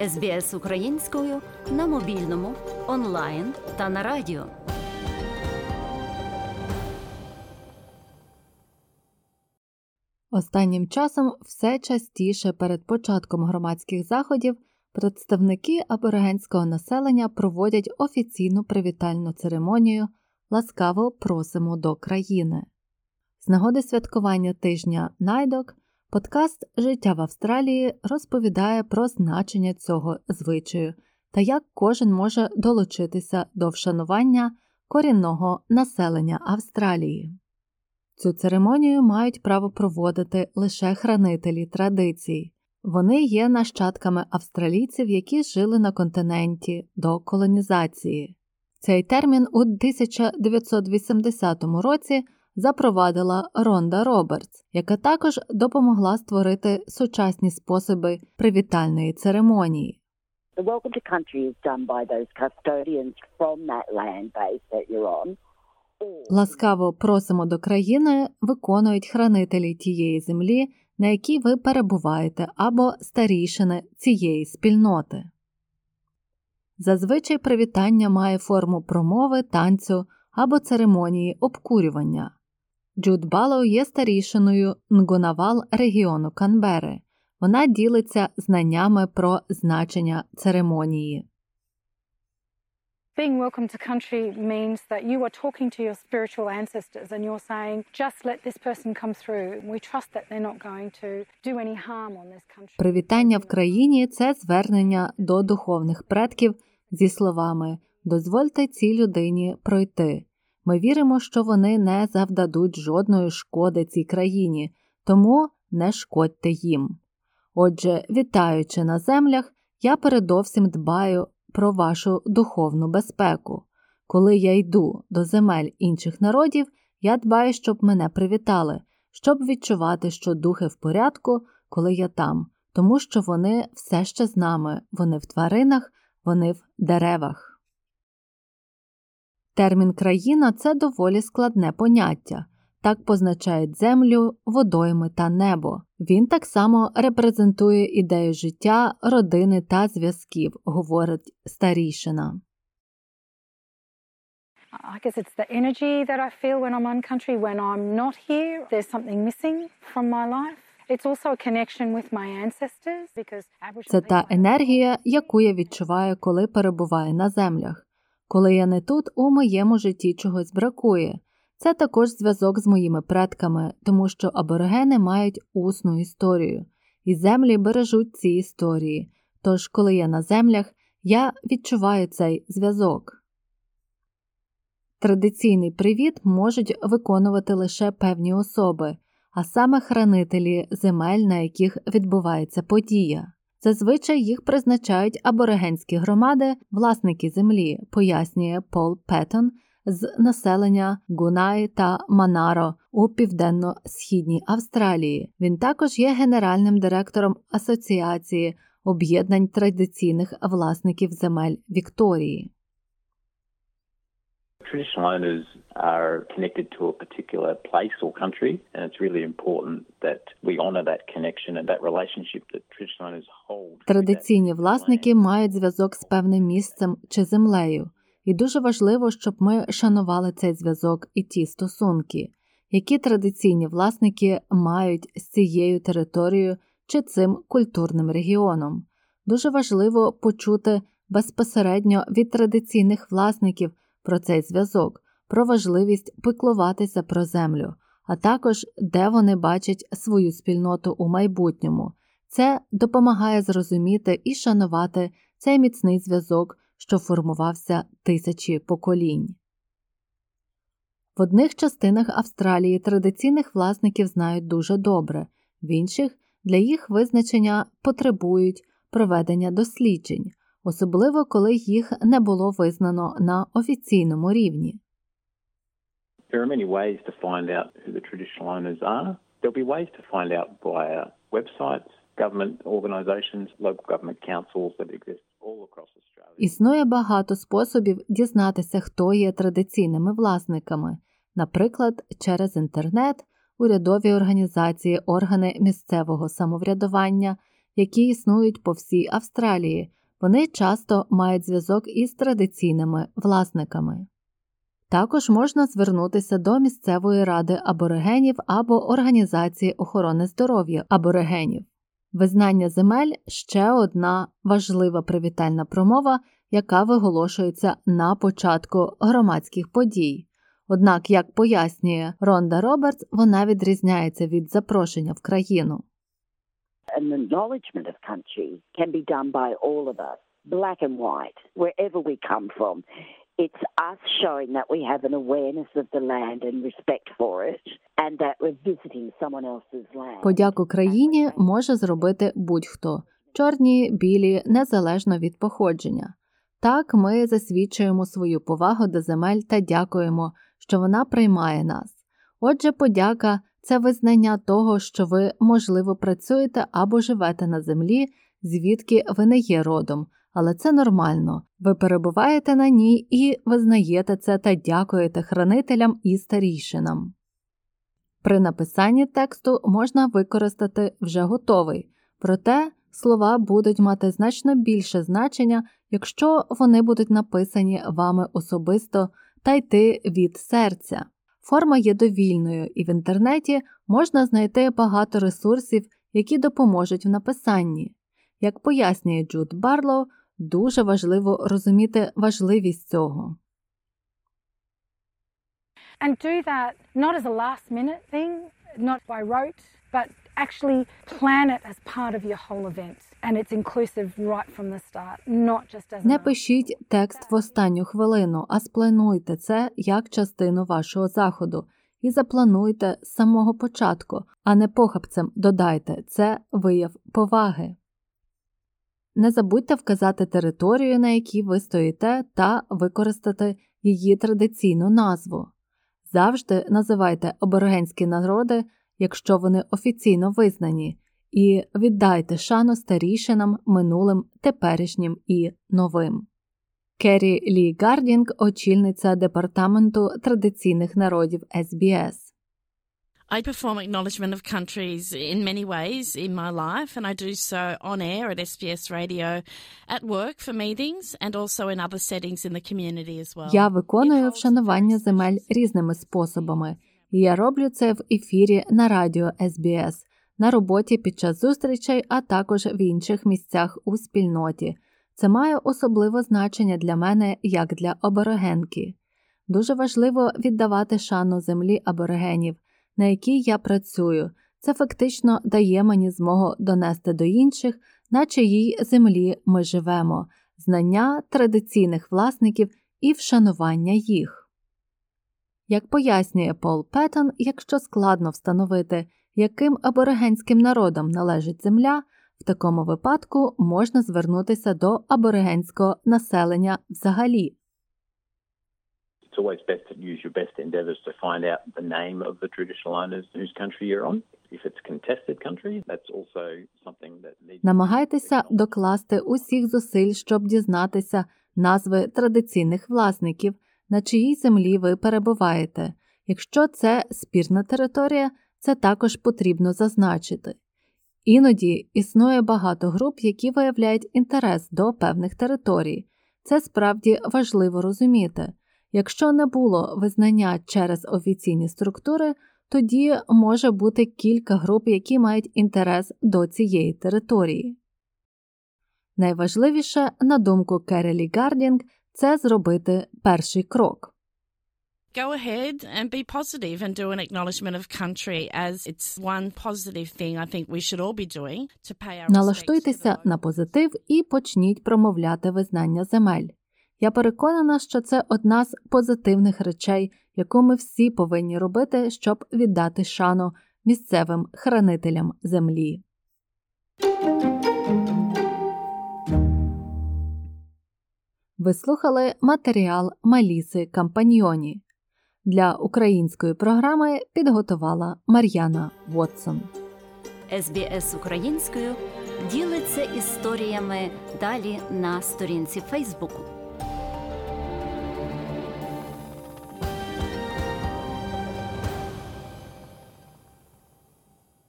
СБС українською на мобільному, онлайн та на радіо. Останнім часом все частіше перед початком громадських заходів представники аборигенського населення проводять офіційну привітальну церемонію Ласкаво просимо до країни. З нагоди святкування тижня найдок подкаст Життя в Австралії розповідає про значення цього звичаю та як кожен може долучитися до вшанування корінного населення Австралії. Цю церемонію мають право проводити лише хранителі традицій. Вони є нащадками австралійців, які жили на континенті до колонізації. Цей термін у 1980 році запровадила Ронда Робертс, яка також допомогла створити сучасні способи привітальної церемонії. The welcome to country is done by those custodians from that land base that you're on. Ласкаво просимо до країни виконують хранителі тієї землі, на якій ви перебуваєте, або старішини цієї спільноти. Зазвичай привітання має форму промови, танцю або церемонії обкурювання. Джуд Балоу є старішиною Нгонавал регіону Канбери. Вона ділиться знаннями про значення церемонії. Being welcome to country means that you are talking to your spiritual ancestors and you're saying, just let this person come through. We trust that they're not going to do any harm on this country. Привітання в країні це звернення до духовних предків зі словами Дозвольте цій людині пройти. Ми віримо, що вони не завдадуть жодної шкоди цій країні, тому не шкодьте їм. Отже, вітаючи на землях, я передовсім дбаю про вашу духовну безпеку. Коли я йду до земель інших народів, я дбаю, щоб мене привітали, щоб відчувати, що духи в порядку, коли я там, тому що вони все ще з нами, вони в тваринах, вони в деревах. Термін країна це доволі складне поняття. Так позначають землю, водойми та небо. Він так само репрезентує ідею життя, родини та зв'язків, говорить старішина. I guess it's the energy that I feel when I'm on country. When I'm not here, there's something missing from my life. It's also a connection with my ancestors because Це та енергія, яку я відчуваю, коли перебуваю на землях. Коли я не тут, у моєму житті чогось бракує. Це також зв'язок з моїми предками, тому що аборигени мають усну історію, і землі бережуть ці історії. Тож, коли я на землях, я відчуваю цей зв'язок. Традиційний привіт можуть виконувати лише певні особи, а саме хранителі земель, на яких відбувається подія. Зазвичай їх призначають аборигенські громади, власники землі, пояснює Пол Петтон з населення Гунай та Манаро у південно-східній Австралії. Він також є генеральним директором Асоціації об'єднань традиційних власників земель Вікторії. Traditional owners are connected to a particular place or country, and it's really important that we honour that connection and that relationship that traditional owners hold. Традиційні власники мають зв'язок з певним місцем чи землею, і дуже важливо, щоб ми шанували цей зв'язок і ті стосунки, які традиційні власники мають з цією територією чи цим культурним регіоном. Дуже важливо почути безпосередньо від традиційних власників про цей зв'язок, про важливість піклуватися про землю, а також де вони бачать свою спільноту у майбутньому. Це допомагає зрозуміти і шанувати цей міцний зв'язок, що формувався тисячі поколінь. В одних частинах Австралії традиційних власників знають дуже добре, в інших для їх визначення потребують проведення досліджень особливо коли їх не було визнано на офіційному рівні. There are many ways to find out who the traditional owners are. There'll be ways to find out via websites, government organisations, local government councils that exist all across Australia. Існує багато способів дізнатися, хто є традиційними власниками, наприклад, через інтернет, урядові організації, органи місцевого самоврядування, які існують по всій Австралії. Вони часто мають зв'язок із традиційними власниками. Також можна звернутися до місцевої ради аборигенів або організації охорони здоров'я аборигенів. Визнання земель ще одна важлива привітальна промова, яка виголошується на початку громадських подій. Однак, як пояснює Ронда Робертс, вона відрізняється від запрошення в країну. An acknowledgement of country can be done by all of us, black and white, wherever we come from. It's us showing that we have an awareness of the land and respect for it, and that we're visiting someone else's land. Подяку країні може зробити будь-хто чорні, білі, незалежно від походження. Так ми засвідчуємо свою повагу до земель та дякуємо, що вона приймає нас. Отже, подяка це визнання того, що ви, можливо, працюєте або живете на землі, звідки ви не є родом, але це нормально. Ви перебуваєте на ній і визнаєте це та дякуєте хранителям і старійшинам. При написанні тексту можна використати вже готовий, проте слова будуть мати значно більше значення, якщо вони будуть написані вами особисто та йти від серця. Форма є довільною, і в інтернеті можна знайти багато ресурсів, які допоможуть в написанні. Як пояснює Джуд Барлоу, дуже важливо розуміти важливість цього. And do that not as a last minute thing, not by rote, but actually plan it as part of your whole event. Не пишіть текст в останню хвилину, а сплануйте це як частину вашого заходу і заплануйте з самого початку, а не похабцем додайте це вияв поваги. Не забудьте вказати територію, на якій ви стоїте, та використати її традиційну назву. Завжди називайте аборигенські народи, якщо вони офіційно визнані, і віддайте шану старішинам, минулим, теперішнім і новим. Керрі Лі Гардінг, очільниця департаменту традиційних народів СБС. I perform acknowledgement of countries in many ways in my life, and I do so on air at SBS Radio, at work for meetings, and also in other settings in the community as well. Я виконую вшанування земель різними способами, я роблю це в ефірі на радіо SBS, на роботі під час зустрічей, а також в інших місцях у спільноті. Це має особливе значення для мене як для аборигенки. Дуже важливо віддавати шану землі аборигенів, на якій я працюю. Це фактично дає мені змогу донести до інших, на чиїй землі ми живемо, знання традиційних власників і вшанування їх. Як пояснює Пол Петтон, якщо складно встановити, яким аборигенським народам належить земля, в такому випадку можна звернутися до аборигенського населення взагалі. It's always best to use your best endeavours to find out the name of the traditional owners whose country you're on. If it's contested country, that's also something that needs. Намагайтеся докласти усіх зусиль, щоб дізнатися назви традиційних власників, на чиїй землі ви перебуваєте. Якщо це спірна територія, це також потрібно зазначити. Іноді існує багато груп, які виявляють інтерес до певних територій. Це справді важливо розуміти. Якщо не було визнання через офіційні структури, тоді може бути кілька груп, які мають інтерес до цієї території. Найважливіше, на думку Керелі Гардінг, це зробити перший крок. Go ahead and be positive and do an acknowledgement of country as it's one positive thing I think we should all be doing to pay our Налаштуйтеся на позитив і почніть промовляти визнання земель. Я переконана, що це одна з позитивних речей, яку ми всі повинні робити, щоб віддати шану місцевим хранителям землі. Ви слухали матеріал Маліси Кампаньйоні. Для української програми підготувала Мар'яна Вотсон. СБС українською ділиться історіями далі на сторінці Фейсбуку.